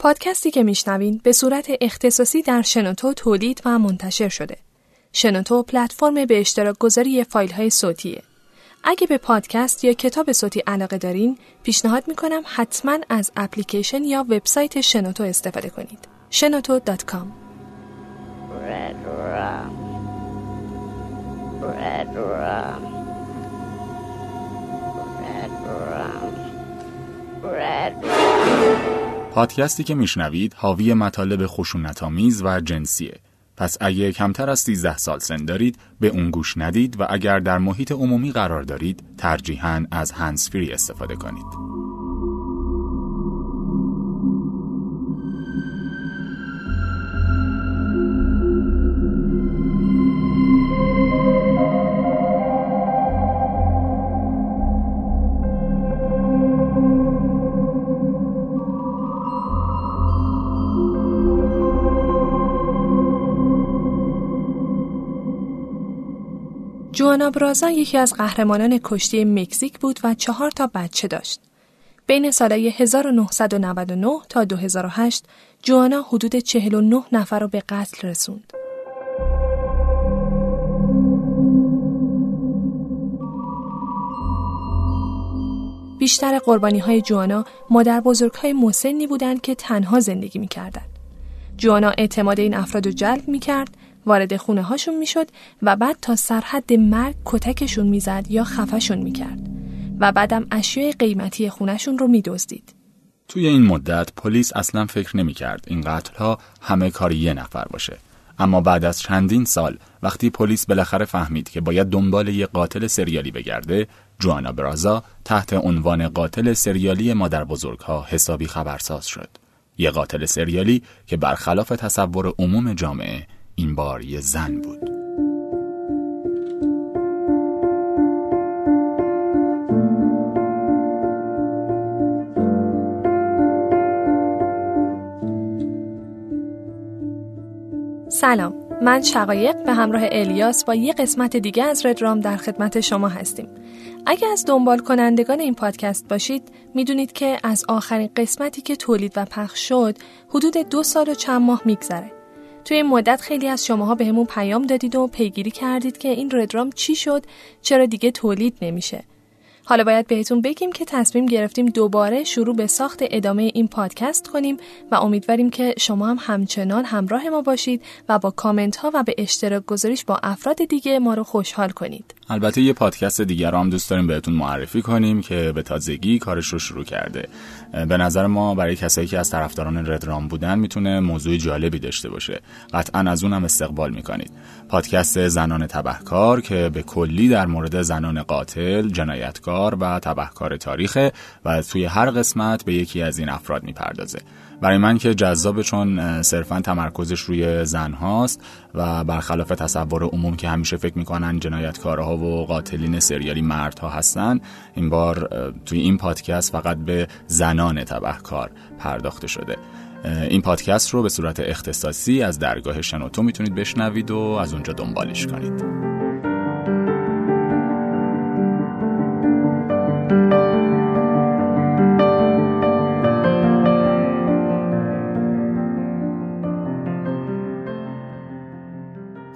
پادکستی که میشنوین به صورت اختصاصی در شنوتو تولید و منتشر شده. شنوتو پلتفرم به اشتراک گذاری فایل های صوتیه. اگه به پادکست یا کتاب صوتی علاقه دارین، پیشنهاد می‌کنم حتما از اپلیکیشن یا وبسایت شنوتو استفاده کنید. شنوتو.com پادکستی که میشنوید حاوی مطالب خشونت‌آمیز و جنسیه. پس اگه کمتر از 13 سال سن دارید به اون گوش ندید و اگر در محیط عمومی قرار دارید ترجیحاً از هنسفری استفاده کنید. جوانا برازا یکی از قهرمانان کشتی مکزیک بود و چهار تا بچه داشت. بین سالهای 1999 تا 2008 جوانا حدود 49 نفر رو به قتل رسوند. بیشتر قربانی های جوانا مادر بزرگ های مسنی بودند که تنها زندگی می کردن. جوانا اعتماد این افراد رو جلب می کرد وارد خونه هاشون می‌شد و بعد تا سرحد مرگ کتکشون می‌زد یا خفشون می‌کرد و بعدم اشیاء قیمتی خونشون رو میدزدید. توی این مدت پلیس اصلا فکر نمی‌کرد این قتل ها همه کاری یه نفر باشه. اما بعد از چندین سال وقتی پلیس بالاخره فهمید که باید دنبال یه قاتل سریالی بگرده، جوانا برازا تحت عنوان قاتل سریالی مادر بزرگ ها حسابی خبرساز شد. یه قاتل سریالی که برخلاف تصور عموم جامعه این بار یه زن بود. سلام من شقایق به همراه الیاس با یه قسمت دیگه از ردرام در خدمت شما هستیم. اگه از دنبال کنندگان این پادکست باشید می‌دونید که از آخرین قسمتی که تولید و پخش شد حدود دو سال و چند ماه میگذره. توی این مدت خیلی از شماها به همون پیام دادید و پیگیری کردید که این ردرام چی شد چرا دیگه تولید نمیشه حالا باید بهتون بگیم که تصمیم گرفتیم دوباره شروع به ساخت ادامه این پادکست کنیم و امیدواریم که شما هم همچنان همراه ما باشید و با کامنت ها و به اشتراک گذاریش با افراد دیگه ما رو خوشحال کنید. البته یه پادکست دیگر هم دوست داریم بهتون معرفی کنیم که به تازگی کارش رو شروع کرده. به نظر ما برای کسایی که از طرفداران ردرام بودن می‌تونه موضوع جالبی داشته باشه. قطعا از اون هم استقبال می‌کنید. پادکست زنان تبهکار که به کلی در مورد زنان قاتل، جنایتکار و تبهکار تاریخه و توی هر قسمت به یکی از این افراد می‌پردازه برای من که جذاب چون صرفا تمرکزش روی زن هاست و برخلاف تصور عموم که همیشه فکر می‌کنن جنایتکارها و قاتلین سریالی مردها هستن این بار توی این پادکست فقط به زنان تبهکار پرداخته شده. این پادکست رو به صورت اختصاصی از درگاه شنوتو می‌تونید بشنوید و از اونجا دنبالش کنید.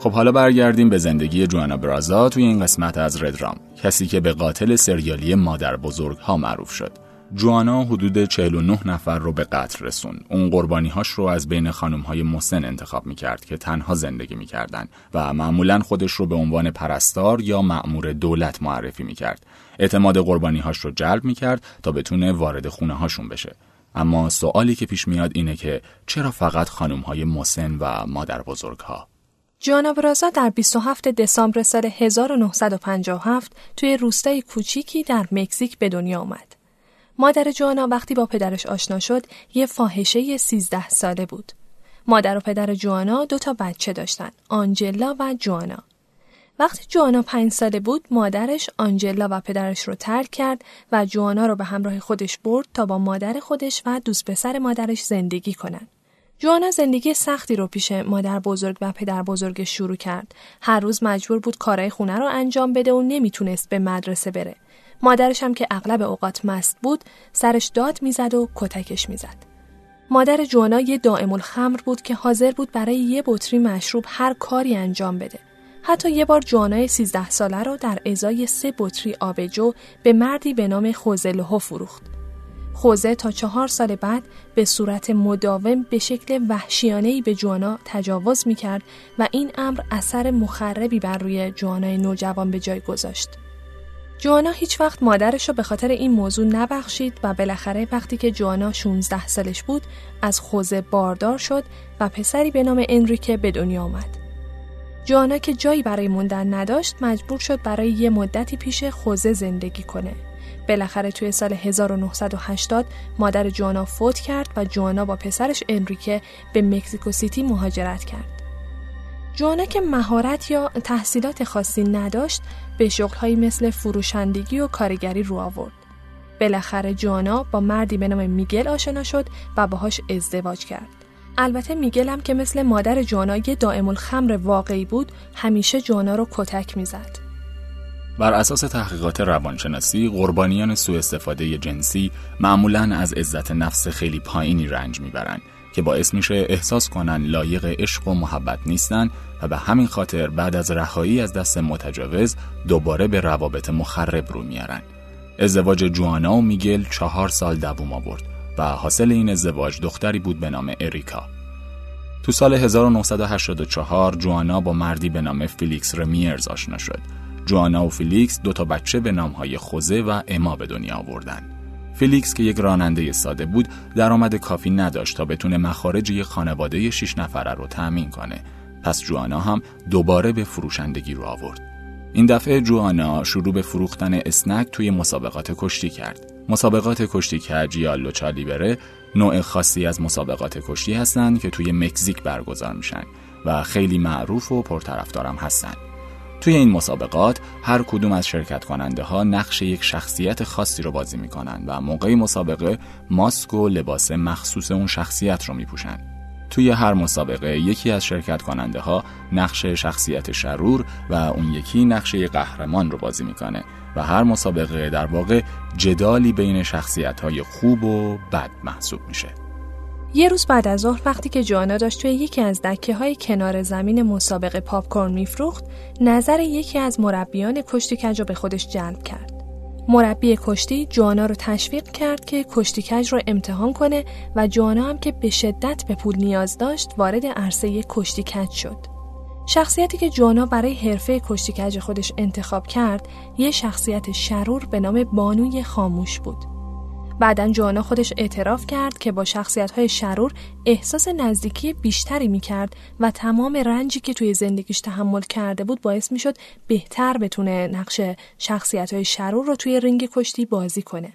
خب حالا برگردیم به زندگی جوانا برازا توی این قسمت از ردرام کسی که به قاتل سریالی مادر بزرگ ها معروف شد جوانا حدود 49 نفر رو به قتل رسون. اون قربانی هاش رو از بین خانم های مسن انتخاب می‌کرد که تنها زندگی می‌کردن و معمولا خودش رو به عنوان پرستار یا مأمور دولت معرفی می‌کرد. اعتماد قربانی هاش رو جلب می‌کرد تا بتونه وارد خونه هاشون بشه. اما سوالی که پیش میاد اینه که چرا فقط خانم های مسن و مادر بزرگ ها؟ جوانا برازا در 27 دسامبر سال 1957 توی روستای کوچیکی در مکزیک به دنیا آمد. مادر جوانا وقتی با پدرش آشنا شد یه فاحشه 13 ساله بود. مادر و پدر جوانا دو تا بچه داشتن، آنجلا و جوانا. وقتی جوانا پنج ساله بود مادرش آنجلا و پدرش رو ترک کرد و جوانا رو به همراه خودش برد تا با مادر خودش و دوست پسر مادرش زندگی کنند. جوانا زندگی سختی رو پیش مادر بزرگ و پدر بزرگ شروع کرد. هر روز مجبور بود کارهای خونه رو انجام بده و نمی‌تونست به مدرسه بره. مادرش هم که اغلب اوقات مست بود سرش داد می‌زد و کتکش می‌زد. مادر جوانا یه دائم الخمر بود که حاضر بود برای یه بطری مشروب هر کاری انجام بده. حتی یه بار جوانای 13 ساله رو در ازای سه بطری آبجو به مردی به نام خوزه لهو فروخت. خوزه تا چهار سال بعد به صورت مداوم به شکل وحشیانهی به جوانا تجاوز می کرد و این امر اثر مخربی بر روی جوانای نوجوان به جای گذاشت. جوانا هیچ وقت مادرش رو به خاطر این موضوع نبخشید و بالاخره وقتی که جوانا 16 سالش بود از خوزه باردار شد و پسری به نام انریکه به دنیا آمد. جوانا که جایی برای موندن نداشت مجبور شد برای یه مدتی پیش خوزه زندگی کنه. بالاخره توی سال 1980 مادر جوانا فوت کرد و جوانا با پسرش انریکه به مکزیکو سیتی مهاجرت کرد. جوانا که مهارت یا تحصیلات خاصی نداشت به شغلهایی مثل فروشندگی و کارگری رو آورد. بالاخره جوانا با مردی به نام میگل آشنا شد و باهاش ازدواج کرد. البته میگل هم که مثل مادر جوانا یه دائم الخمر واقعی بود همیشه جوانا رو کتک می‌زد. بر اساس تحقیقات روانشناسی قربانیان سوء استفاده جنسی معمولا از عزت نفس خیلی پایینی رنج می‌برند که باعث میشه احساس کنن لایق عشق و محبت نیستن و به همین خاطر بعد از رهایی از دست متجاوز دوباره به روابط مخرب رو میارن. ازدواج جوانا و میگل چهار سال دووم آورد و حاصل این ازدواج دختری بود به نام اریکا. تو سال 1984 جوانا با مردی به نام فیلیکس رمیرز آشنا شد. جوانا و فیلیکس دو تا بچه به نامهای خوزه و اما به دنیا آوردن. فیلیکس که یک راننده ساده بود درآمد کافی نداشت تا بتونه مخارج یک خانواده شش نفره رو تأمین کنه. پس جوانا هم دوباره به فروشندگی رو آورد. این دفعه جوانا شروع به فروختن اسنک توی مسابقات کشتی کرد. مسابقات کشتی کج یا lucha libre نوع خاصی از مسابقات کشتی هستند که توی مکزیک برگزار میشن و خیلی معروف و پرطرفدارم هستند توی این مسابقات هر کدوم از شرکت کننده ها نقش یک شخصیت خاصی رو بازی می‌کنن و موقع مسابقه ماسک و لباس مخصوص اون شخصیت رو میپوشن. توی هر مسابقه یکی از شرکت کننده ها نقش شخصیت شرور و اون یکی نقش قهرمان رو بازی می‌کنه و هر مسابقه در واقع جدالی بین شخصیت های خوب و بد محسوب میشه. یه روز بعد از ظهر وقتی که جوانا داشت توی یکی از دکه های کنار زمین مسابقه پاپکورن میفروخت نظر یکی از مربیان کشتی کج به خودش جلب کرد. مربی کشتی جوانا رو تشویق کرد که کشتی کج رو امتحان کنه و جوانا هم که به شدت به پول نیاز داشت وارد عرصه کشتی کج شد. شخصیتی که جوانا برای حرفه کشتی کج خودش انتخاب کرد یه شخصیت شرور به نام بانوی خاموش بود. بعدا جوانا خودش اعتراف کرد که با شخصیت های شرور احساس نزدیکی بیشتری می کرد و تمام رنجی که توی زندگیش تحمل کرده بود باعث می شد بهتر بتونه نقش شخصیت های شرور رو توی رینگ کشتی بازی کنه.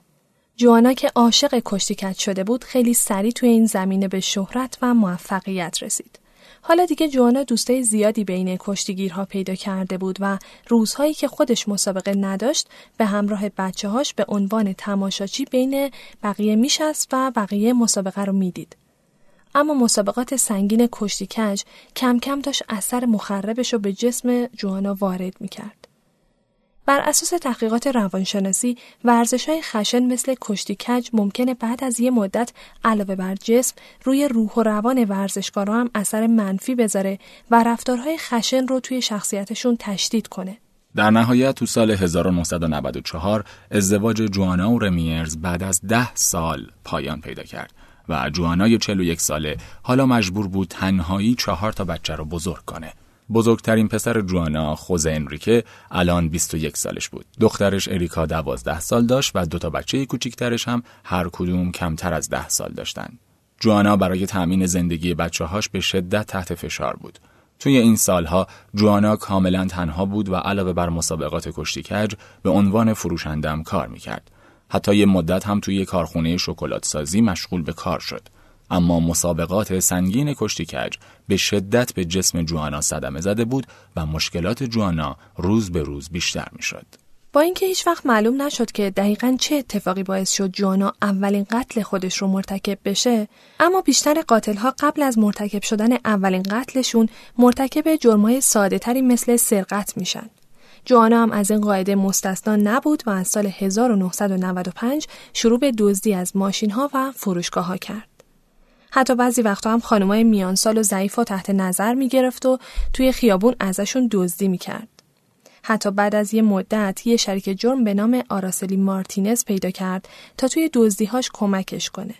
جوانا که عاشق کشتی کت شده بود خیلی سریع توی این زمینه به شهرت و موفقیت رسید. حالا دیگه جوانا دوستای زیادی بین کشتیگیرها پیدا کرده بود و روزهایی که خودش مسابقه نداشت به همراه بچه هاش به عنوان تماشاچی بین بقیه میشست و بقیه مسابقه رو می‌دید. اما مسابقات سنگین کشتی کج کم کم داشت اثر مخربش رو به جسم جوانا وارد می‌کرد. بر اساس تحقیقات روانشناسی ورزش های خشن مثل کشتی کج ممکنه بعد از یه مدت علاوه بر جسم روی روح و روان ورزشکارا هم اثر منفی بذاره و رفتارهای خشن رو توی شخصیتشون تشدید کنه. در نهایت تو سال 1994 ازدواج جوانا و رمیرز بعد از ده سال پایان پیدا کرد و جوانای 41 ساله حالا مجبور بود تنهایی چهار تا بچه رو بزرگ کنه. بزرگترین پسر جوانا خوزه انریکه الان 21 سالش بود. دخترش اریکا 12 سال داشت و دو تا بچه کوچیکترش هم هر کدوم کمتر از 10 سال داشتن. جوانا برای تأمین زندگی بچه هاش به شدت تحت فشار بود. توی این سالها جوانا کاملا تنها بود و علاوه بر مسابقات کشتی کج به عنوان فروشندم کار می‌کرد. حتی یه مدت هم توی کارخونه شکلات سازی مشغول به کار شد. اما مسابقات سنگین کشتی کج به شدت به جسم جوانا صدمه زده بود و مشکلات جوانا روز به روز بیشتر می شد. با اینکه هیچ وقت معلوم نشد که دقیقا چه اتفاقی باعث شد جوانا اولین قتل خودش رو مرتکب بشه اما بیشتر قاتلها قبل از مرتکب شدن اولین قتلشون مرتکب جرمای ساده تری مثل سرقت میشن جوانا هم از این قاعده مستثنا نبود و از سال 1995 شروع به دزدی از ماشین ها و فروشگاه ها کرد حتی بعضی وقتا هم خانمای میانسال و ضعیف و تحت نظر می‌گرفت و توی خیابون ازشون دزدی می‌کرد. حتی بعد از یه مدت یه شریک جرم به نام آراسلی مارتینز پیدا کرد تا توی دزدیهاش کمکش کنه.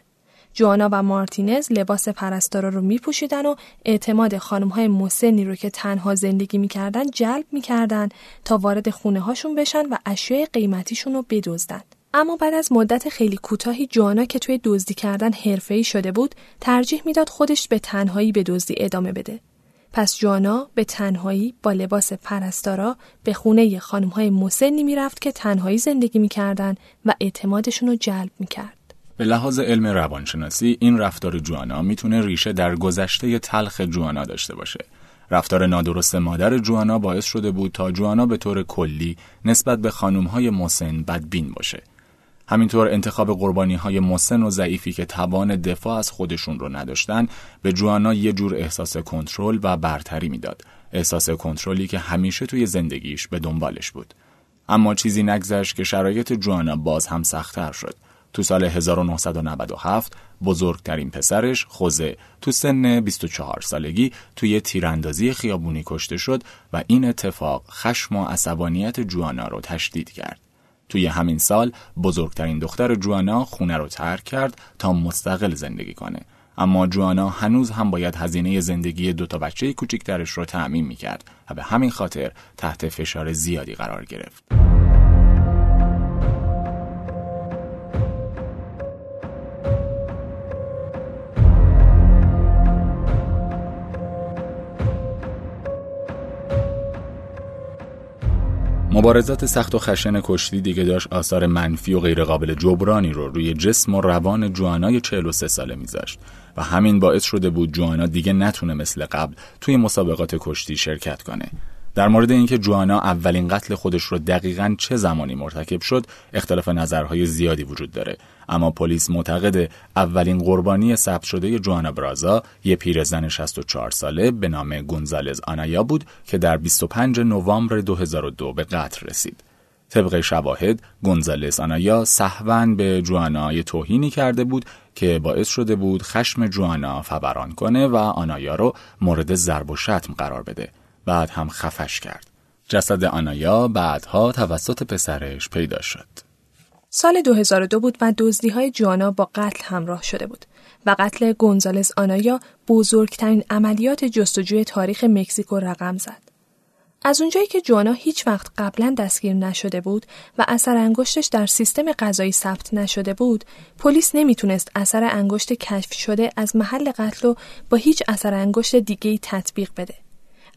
جوانا و مارتینز لباس پرستارا رو میپوشیدن و اعتماد خانم های مسنی رو که تنها زندگی می‌کردن جلب می‌کردن تا وارد خونه هاشون بشن و اشیاء قیمتیشون رو بدزدن. اما بعد از مدت خیلی کوتاهی جوانا که توی دزدی کردن حرفه‌ای شده بود ترجیح می‌داد خودش به تنهایی به دزدی ادامه بده پس جوانا به تنهایی با لباس پرستارا به خونه خانم های مسنی می‌رفت که تنهایی زندگی می‌کردن و اعتمادشون رو جلب می‌کرد. به لحاظ علم روانشناسی این رفتار جوانا می‌تونه ریشه در گذشته تلخ جوانا داشته باشه. رفتار نادرست مادر جوانا باعث شده بود تا جوانا به طور کلی نسبت به خانم های مسن بدبین باشه. همینطور انتخاب قربانی های مسن و ضعیفی که توان دفاع از خودشون رو نداشتن به جوانا یه جور احساس کنترل و برتری می‌داد. احساس کنترلی که همیشه توی زندگیش به دنبالش بود. اما چیزی نگذشت که شرایط جوانا باز هم سختتر شد. تو سال 1997 بزرگترین پسرش خوزه تو سن 24 سالگی توی تیراندازی خیابونی کشته شد و این اتفاق خشم و عصبانیت جوانا رو تشدید کرد. توی همین سال بزرگترین دختر جوانا خونه رو ترک کرد تا مستقل زندگی کنه اما جوانا هنوز هم باید هزینه زندگی دو تا بچه کوچکترش رو تعمین می‌کرد و به همین خاطر تحت فشار زیادی قرار گرفت. مبارزات سخت و خشن کشتی دیگه داشت آثار منفی و غیرقابل جبرانی رو روی جسم و روان جوانای 43 ساله میذاشت و همین باعث شده بود جوانا دیگه نتونه مثل قبل توی مسابقات کشتی شرکت کنه. در مورد اینکه جوانا اولین قتل خودش رو دقیقا چه زمانی مرتکب شد اختلاف نظرهای زیادی وجود داره. اما پلیس معتقد اولین قربانی ثبت شده جوانا برازا یه پیرزن 64 ساله به نام گونزالز آنایا بود که در 25 نوامبر 2002 به قتل رسید. طبق شواهد گونزالز آنایا سهون به جوانا توهینی کرده بود که باعث شده بود خشم جوانا فوران کنه و آنایا رو مورد ضرب و شتم قرار بده. بعد هم خفش کرد. جسد آنایا بعدها توسط پسرش پیدا شد. سال 2002 بود و دزدی های جوانا با قتل همراه شده بود و قتل گونزالز آنایا بزرگترین عملیات جستجوی تاریخ مکزیکو رقم زد. از اونجایی که جوانا هیچ وقت قبلا دستگیر نشده بود و اثر انگشتش در سیستم قضایی ثبت نشده بود، پلیس نمی‌تونست اثر انگشت کشف شده از محل قتل رو با هیچ اثر انگشت دیگه تطبیق بده.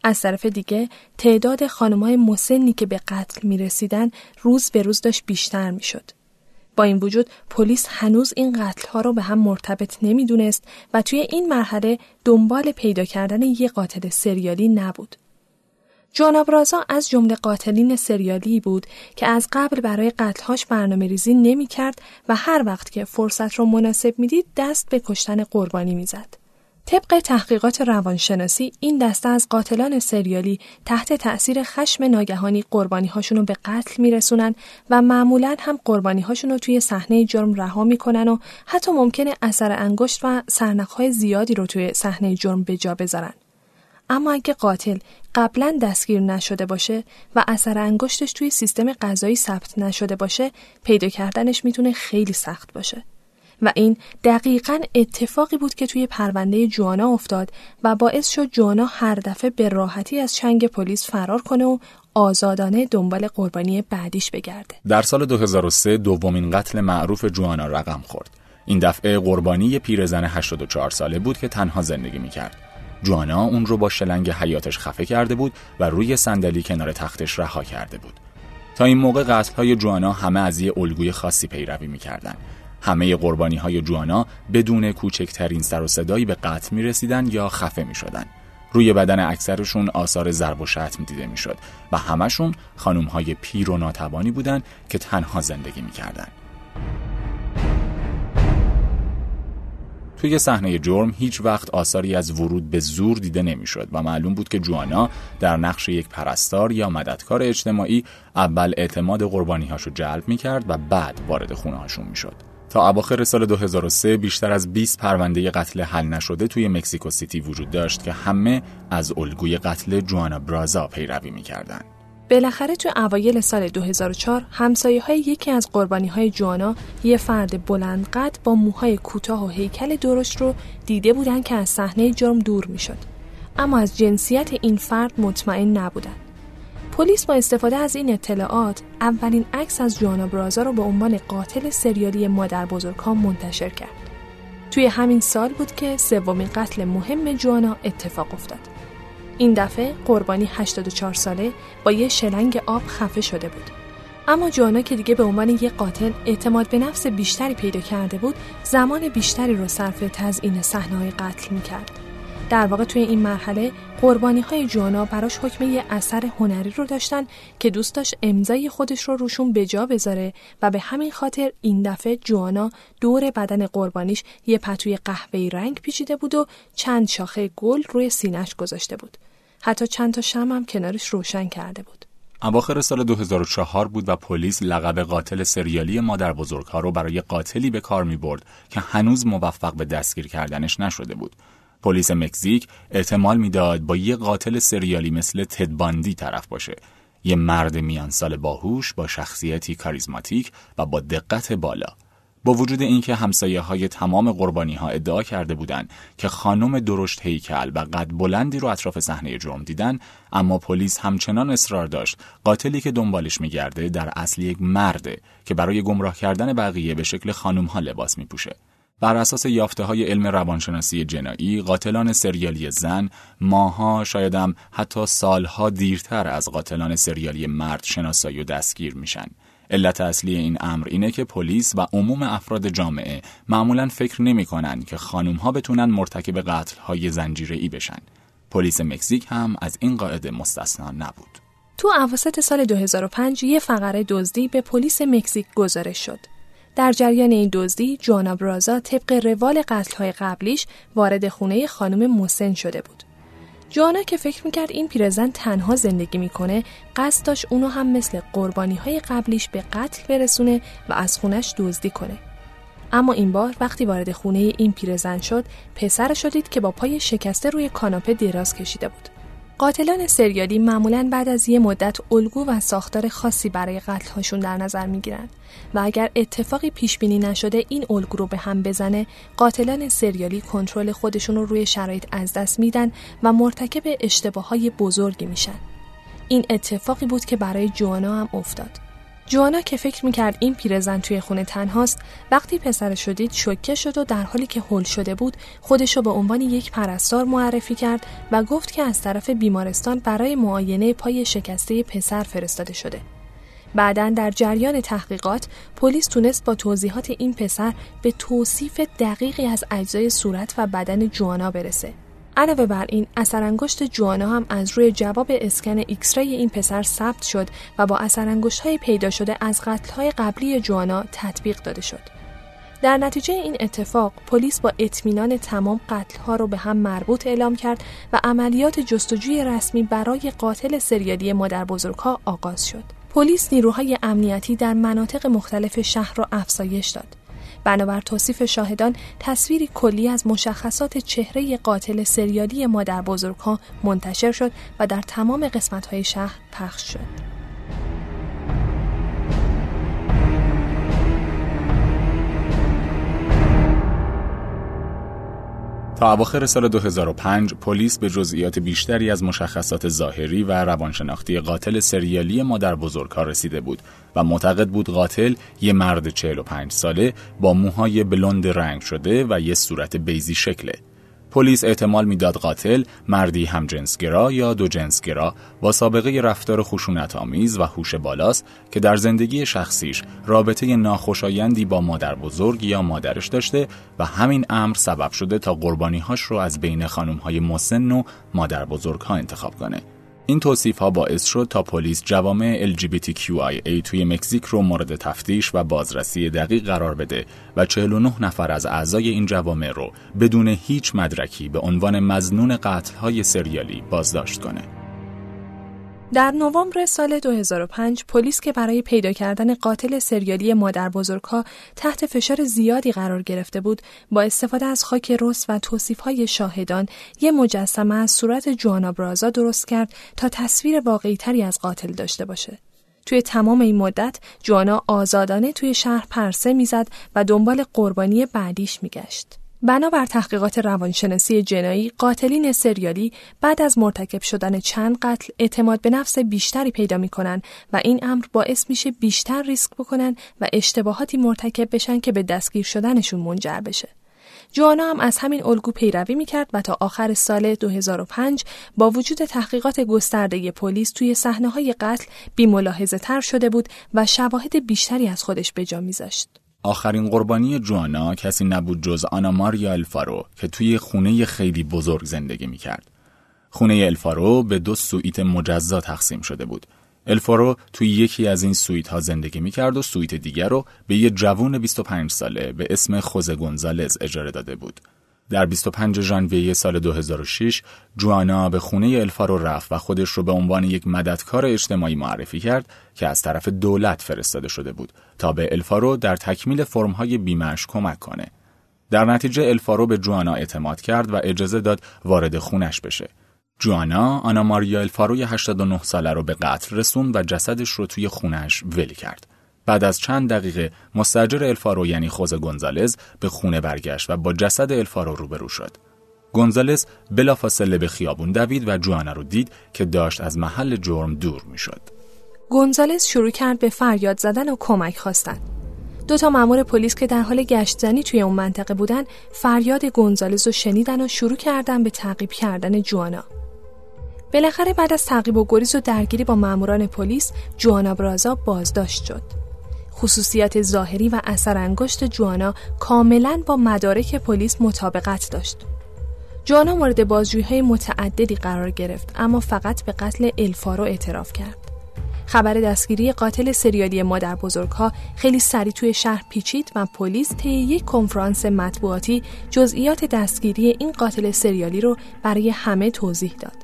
از طرف دیگه تعداد خانمهای مسنی که به قتل می رسیدن روز به روز داشت بیشتر می شد. با این وجود پلیس هنوز این قتل ها رو به هم مرتبط نمی‌دونست و توی این مرحله دنبال پیدا کردن یه قاتل سریالی نبود. جوان برازا از جمله قاتلین سریالی بود که از قبل برای قتلهاش برنامه ریزی نمی کرد و هر وقت که فرصت رو مناسب می‌دید دست به کشتن قربانی می‌زد. طبق تحقیقات روانشناسی این دسته از قاتلان سریالی تحت تأثیر خشم ناگهانی قربانی هاشون رو به قتل میرسونن و معمولا هم قربانی هاشون رو توی صحنه جرم رها می‌کنن و حتی ممکنه اثر انگشت و سرنخهای زیادی رو توی صحنه جرم به جا بذارن. اما اگه قاتل قبلا دستگیر نشده باشه و اثر انگشتش توی سیستم قضایی ثبت نشده باشه پیدا کردنش می‌تونه خیلی سخت باشه. و این دقیقا اتفاقی بود که توی پرونده جوانا افتاد و باعث شد جوانا هر دفعه به راحتی از چنگ پلیس فرار کنه و آزادانه دنبال قربانی بعدیش بگرده. در سال 2003 دومین قتل معروف جوانا رقم خورد. این دفعه قربانی پیرزن 84 ساله بود که تنها زندگی می‌کرد. جوانا اون رو با شلنگ حیاتش خفه کرده بود و روی صندلی کنار تختش رها کرده بود. تا این موقع قتل های جوانا همه از یه الگوی خاصی پیروی می‌کردند. همه قربانی های جوانا بدون کوچکترین سر و صدایی به قتل می رسیدن یا خفه می شدن. روی بدن اکثرشون آثار ضرب و شتم دیده می شد و همشون خانوم های پیر و ناتوانی بودن که تنها زندگی می کردن. توی صحنه جرم هیچ وقت آثاری از ورود به زور دیده نمی‌شد و معلوم بود که جوانا در نقش یک پرستار یا مددکار اجتماعی اول اعتماد قربانی هاشو جلب می کرد و بعد وارد خونه هاشون می شد. تا اواخر سال 2003 بیشتر از 20 پرونده قتل حل نشده توی مکسیکو سیتی وجود داشت که همه از الگوی قتل جوانا برازا پیروی می‌کردند. بالاخره تو اوایل سال 2004 همسایه های یکی از قربانی های جوانا یه فرد بلند قد با موهای کوتاه و هیکل درشت رو دیده بودن که از صحنه جرم دور می‌شد. اما از جنسیت این فرد مطمئن نبودن. پلیس با استفاده از این اطلاعات اولین عکس از جوانا برازا رو به عنوان قاتل سریالی مادر بزرگها منتشر کرد. توی همین سال بود که سومین قتل مهم جوانا اتفاق افتاد. این دفعه قربانی 84 ساله با یه شلنگ آب خفه شده بود. اما جوانا که دیگه به عنوان یه قاتل اعتماد به نفس بیشتری پیدا کرده بود، زمان بیشتری رو صرف تزیین صحنه‌های قتل می‌کرد. در واقع توی این مرحله قربانی های جوانا براش حکم یه اثر هنری رو داشتن که دوست داشت امضای خودش رو روشون به جا بذاره و به همین خاطر این دفعه جوانا دور بدن قربانیش یه پتوی قهوه‌ای رنگ پیچیده بود و چند شاخه گل روی سینش گذاشته بود. حتی چند تا شم هم کنارش روشن کرده بود. اواخر سال 2004 بود و پلیس لقب قاتل سریالی مادر بزرگها رو برای قاتلی به کار می برد که هنوز موفق به دستگیر کردنش نشده بود. پلیس مکزیک احتمال می‌داد با یه قاتل سریالی مثل تدباندی طرف باشه. یه مرد میان سال باهوش با شخصیتی کاریزماتیک و با دقت بالا. با وجود اینکه همسایه های تمام قربانی ها ادعا کرده بودند که خانم درشت هیکل و قد بلندی رو اطراف صحنه جرم دیدن اما پلیس همچنان اصرار داشت قاتلی که دنبالش میگرده در اصل یک مرده که برای گمراه کردن بقیه به شکل خانم ها لباس میپوشه. بر اساس یافته های علم روانشناسی جنایی قاتلان سریالی زن ماها شایدم حتی سالها دیرتر از قاتلان سریالی مرد شناسایی و دستگیر میشن. علت اصلی این امر اینه که پلیس و عموم افراد جامعه معمولا فکر نمی‌کنن که خانم ها بتونن مرتکب قتل های زنجیره ای بشن. پلیس مکزیک هم از این قاعده مستثنا نبود. تو اواسط سال 2005 یه فقره دزدی به پلیس مکزیک گزارش شد. در جریان این دزدی جوانا برازا طبق روال قتلهای قبلیش وارد خونه خانم موسن شده بود. جوانا که فکر می‌کرد این پیرزن تنها زندگی می‌کنه قصد داشت اونو هم مثل قربانی های قبلیش به قتل برسونه و از خونش دزدی کنه. اما این بار وقتی وارد خونه این پیرزن شد پسر شدید که با پای شکسته روی کاناپه دراز کشیده بود. قاتلان سریالی معمولا بعد از یه مدت الگو و ساختار خاصی برای قتلهاشون در نظر می‌گیرن. و اگر اتفاقی پیش بینی نشده این الگو رو به هم بزنه قاتلان سریالی کنترل خودشون رو روی شرایط از دست میدن و مرتکب اشتباه های بزرگی میشن. این اتفاقی بود که برای جوانا هم افتاد. جوانا که فکر می‌کرد این پیرزن توی خونه تنهاست وقتی پسر شدید شوکه شد و در حالی که هل شده بود خودشو به عنوان یک پرستار معرفی کرد و گفت که از طرف بیمارستان برای معاینه پای شکسته پسر فرستاده شده. بعدا در جریان تحقیقات پلیس تونست با توضیحات این پسر به توصیف دقیقی از اجزای صورت و بدن جوانا برسه. علاوه بر این اثر انگشت جوانا هم از روی جواب اسکن X این پسر ثبت شد و با اثر انگشت های پیدا شده از قتل های قبلی جوانا تطبیق داده شد. در نتیجه این اتفاق پلیس با اطمینان تمام قتل ها رو به هم مربوط اعلام کرد و عملیات جستجوی رسمی برای قاتل سریالی مادر بزرگها آغاز شد. پلیس نیروهای امنیتی در مناطق مختلف شهر را افزایش داد. بنابر توصیف شاهدان تصویری کلی از مشخصات چهره قاتل سریالی مادر بزرگها منتشر شد و در تمام قسمت‌های شهر پخش شد. تا اواخر سال 2005 پلیس به جزئیات بیشتری از مشخصات ظاهری و روانشناختی قاتل سریالی مادر بزرگها رسیده بود و معتقد بود قاتل یه مرد 45 ساله با موهای بلند رنگ شده و یه صورت بیزی شکله پلیس احتمال می‌داد قاتل مردی همجنسگرا یا دو جنسگرا با سابقه رفتار خشونت آمیز و هوش بالاست که در زندگی شخصیش رابطه ناخوشایندی با مادر بزرگ یا مادرش داشته و همین امر سبب شده تا قربانیهاش رو از بین خانم های مسن و مادر بزرگ ها انتخاب کنه. این توصیف ها باعث شد تا پلیس جوامع LGBTQIA توی مکزیک رو مورد تفتیش و بازرسی دقیق قرار بده و 49 نفر از اعضای این جوامع رو بدون هیچ مدرکی به عنوان مزنون قتل های سریالی بازداشت کنه. در نوامبر سال 2005 پلیس که برای پیدا کردن قاتل سریالی مادر بزرگها تحت فشار زیادی قرار گرفته بود با استفاده از خاک رس و های شاهدان یک مجسمه از صورت جوانا برازا درست کرد تا تصویر واقعی تری از قاتل داشته باشه. توی تمام این مدت جوانا آزادانه توی شهر پرسه می‌زد و دنبال قربانی بعدیش میگشت. بنابر تحقیقات روانشناسی جنایی قاتلین سریالی بعد از مرتکب شدن چند قتل اعتماد به نفس بیشتری پیدا می‌کنن و این امر باعث میشه بیشتر ریسک بکنن و اشتباهاتی مرتکب بشن که به دستگیر شدنشون منجر بشه. جوانا هم از همین الگو پیروی می‌کرد و تا آخر سال 2005 با وجود تحقیقات گسترده پلیس توی صحنه های قتل بیملاحظه تر شده بود و شواهد بیشتری از خودش به جا میذاشت. آخرین قربانی جوانا کسی نبود جز آنا ماریا الفارو که توی خونه خیلی بزرگ زندگی می‌کرد. خونه الفارو به دو سویت مجزا تقسیم شده بود. الفارو توی یکی از این سویت ها زندگی می‌کرد و سویت دیگر رو به یه جوون 25 ساله به اسم خوزه گونزالز اجاره داده بود. در 25 ژانویه سال 2006 جوانا به خونه الفارو رفت و خودش رو به عنوان یک مددکار اجتماعی معرفی کرد که از طرف دولت فرستاده شده بود تا به الفارو در تکمیل فرمهای بیمش کمک کنه. در نتیجه الفارو به جوانا اعتماد کرد و اجازه داد وارد خونش بشه. جوانا آنا ماریا الفاروی 89 ساله رو به قتل رسوند و جسدش رو توی خونش ولی کرد. بعد از چند دقیقه مستجر الفارو یعنی خوز گونزالز به خونه برگشت و با جسد الفارو روبرو شد. گونزالز بلافاصله به خیابون دوید و جوانا رو دید که داشت از محل جرم دور می‌شد. گونزالز شروع کرد به فریاد زدن و کمک خواستن. دو تا مامور پلیس که در حال گشت زنی توی اون منطقه بودن فریاد گونزالز رو شنیدن و شروع کردن به تعقیب کردن جوانا. بالاخره بعد از تعقیب و گریز و درگیری با ماموران پلیس جوانا برازا بازداشت شد. خصوصیات ظاهری و اثر انگشت جوانا کاملا با مدارک پلیس مطابقت داشت. جوانا مورد بازجویی متعددی قرار گرفت اما فقط به قتل الفارو اعتراف کرد. خبر دستگیری قاتل سریالی مادر بزرگها خیلی سریع توی شهر پیچید و پلیس طی یک کنفرانس مطبوعاتی جزئیات دستگیری این قاتل سریالی رو برای همه توضیح داد.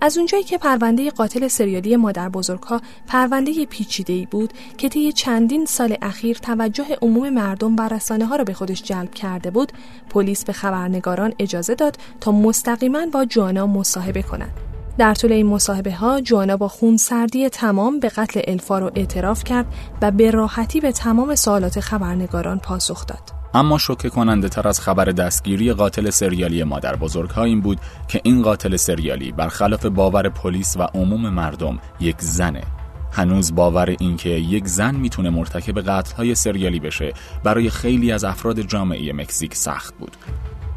از اونجایی که پرونده قاتل سریالی مادر بزرگها پرونده پیچیده ای بود که طی چندین سال اخیر توجه عموم مردم و رسانه ها را به خودش جلب کرده بود پلیس به خبرنگاران اجازه داد تا مستقیما با جوانا مصاحبه کنند. در طول این مصاحبه ها جوانا با خون سردی تمام به قتل الفارو اعتراف کرد و به راحتی به تمام سوالات خبرنگاران پاسخ داد. اما شوکه کننده تر از خبر دستگیری قاتل سریالی مادر بزرگ ها این بود که این قاتل سریالی برخلاف باور پلیس و عموم مردم یک زنه. هنوز باور اینکه یک زن می‌تونه مرتکب قتل های سریالی بشه برای خیلی از افراد جامعه مکزیک سخت بود.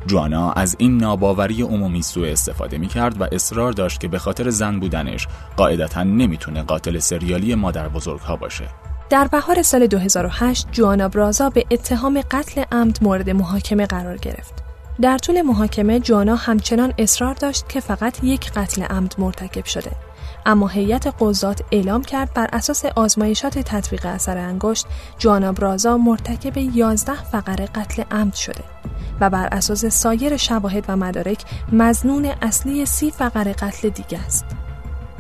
جوانا از این ناباوری عمومی سوء استفاده می کرد و اصرار داشت که به خاطر زن بودنش قاعدتا نمی‌تونه قاتل سریالی مادر بزرگ ها باشه. در بهار سال 2008 جوانا برازا به اتهام قتل عمد مورد محاکمه قرار گرفت. در طول محاکمه جوانا همچنان اصرار داشت که فقط یک قتل عمد مرتکب شده. اما هیئت قضات اعلام کرد بر اساس آزمایشات تطبیق اثر انگشت جوانا برازا مرتکب 11 فقره قتل عمد شده و بر اساس سایر شواهد و مدارک مزنون اصلی سی فقره قتل دیگه است.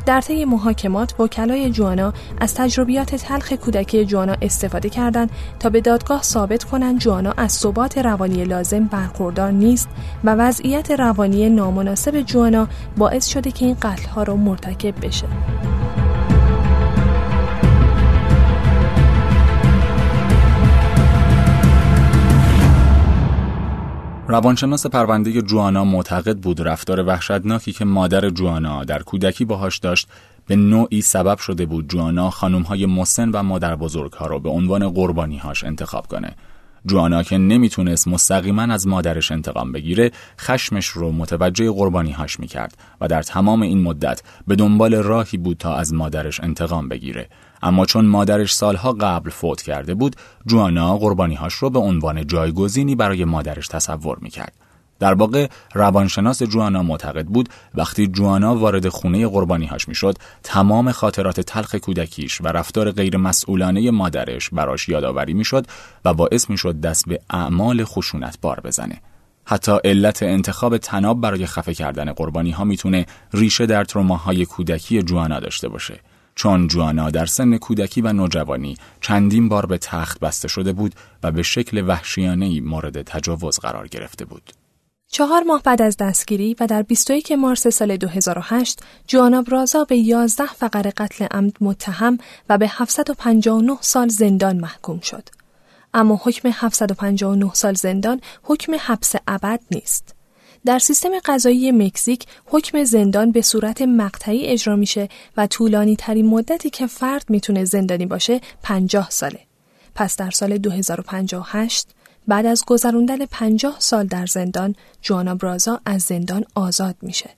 در طی محاکمات وکلای جوانا از تجربیات تلخ کودکی جوانا استفاده کردند تا به دادگاه ثابت کنند جوانا از ثبات روانی لازم برخوردار نیست و وضعیت روانی نامناسب جوانا باعث شده که این قتلها را مرتکب بشه. روانشناس پرونده جوانا معتقد بود رفتار وحشتناکی که مادر جوانا در کودکی باهاش داشت به نوعی سبب شده بود جوانا خانمهای مسن و مادر بزرگها را به عنوان قربانیهاش انتخاب کنه. جوانا که نمی‌تونست مستقیما از مادرش انتقام بگیره خشمش رو متوجه قربانیهاش می‌کرد و در تمام این مدت به دنبال راهی بود تا از مادرش انتقام بگیره اما چون مادرش سالها قبل فوت کرده بود جوانا قربانیهاش رو به عنوان جایگزینی برای مادرش تصور می‌کرد در واقع روانشناس جوانا معتقد بود وقتی جوانا وارد خونه قربانیهاش می‌شد تمام خاطرات تلخ کودکیش و رفتار غیر مسئولانه مادرش براش یادآوری می‌شد و باعث می‌شد دست به اعمال خشونت بار بزنه حتی علت انتخاب تناب برای خفه کردن قربانی ها می‌تونه ریشه در تروماهای کودکی جوانا داشته باشه. چون جوانا در سن کودکی و نوجوانی چندین بار به تخت بسته شده بود و به شکل وحشیانه مورد تجاوز قرار گرفته بود. چهار ماه بعد از دستگیری و در 21 مارس سال 2008 جوانا برازا به 11 فقر قتل عمد متهم و به 759 سال زندان محکوم شد. اما حکم 759 سال زندان حکم حبس ابد نیست. در سیستم قضایی مکزیک حکم زندان به صورت مقطعی اجرا میشه و طولانی ترین مدتی که فرد می‌تونه زندانی باشه 50 ساله. پس در سال 2058 بعد از گذراندن 50 سال در زندان جوانا برازا از زندان آزاد میشه.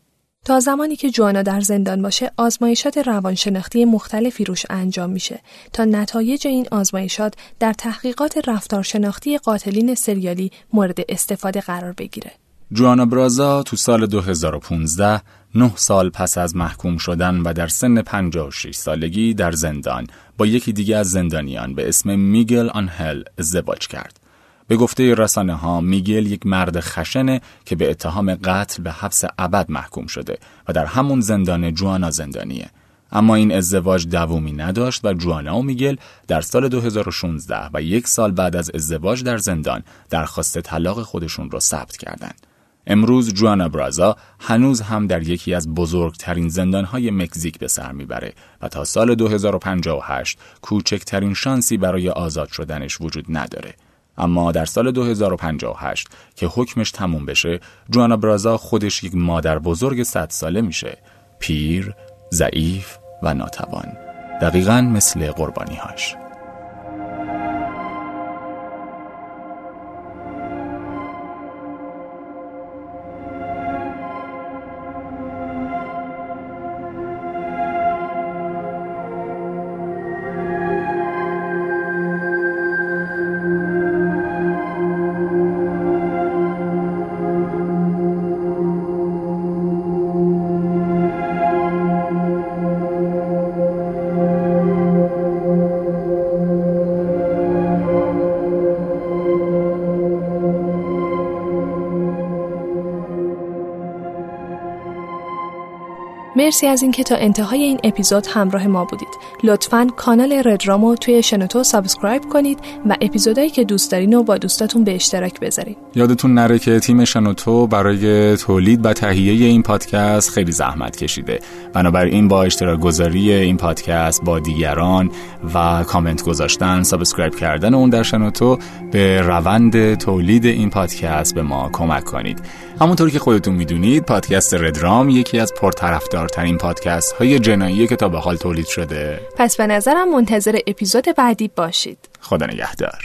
تا زمانی که جوانا در زندان باشه آزمایشات روانشناختی مختلفی روش انجام میشه تا نتایج این آزمایشات در تحقیقات رفتارشناختی قاتلین سریالی مورد استفاده قرار بگیره. جوانا برازا تو سال 2015 نه سال پس از محکوم شدن و در سن 56 سالگی در زندان با یکی دیگه از زندانیان به اسم میگل آنهل ازدواج کرد. به گفته رسانه ها میگل یک مرد خشنه که به اتهام قتل به حبس ابد محکوم شده و در همون زندان جوانا زندانیه. اما این ازدواج دوامی نداشت و جوانا و میگل در سال 2016 و یک سال بعد از ازدواج در زندان درخواست طلاق خودشون را ثبت کردند. امروز جوانا برازا هنوز هم در یکی از بزرگترین زندانهای مکزیک به سر می‌بره و تا سال 2058 کوچکترین شانسی برای آزاد شدنش وجود نداره. اما در سال 2058 که حکمش تموم بشه جوانا برازا خودش یک مادر بزرگ صد ساله میشه. پیر، ضعیف و ناتوان. دقیقا مثل قربانیهاش. مرسی از اینکه تا انتهای این اپیزود همراه ما بودید. لطفا کانال Redrum و توی شنوتو subscribe کنید و اپیزودهایی که دوست دارین رو با دوستاتون به اشتراک بذارید. یادتون نره که تیم شنوتو برای تولید و تهیه این پادکست خیلی زحمت کشیده. بنابراین با اشتراک گذاری این پادکست با دیگران و کامنت گذاشتن، subscribe کردن اون در شنوتو به روند تولید این پادکست به ما کمک کنید. همونطور که خودتون می‌دونید پادکست ردرام یکی از پرطرفدارترین پادکست های جنایی که تا به حال تولید شده. پس به نظرم منتظر اپیزود بعدی باشید. خدا نگهدار.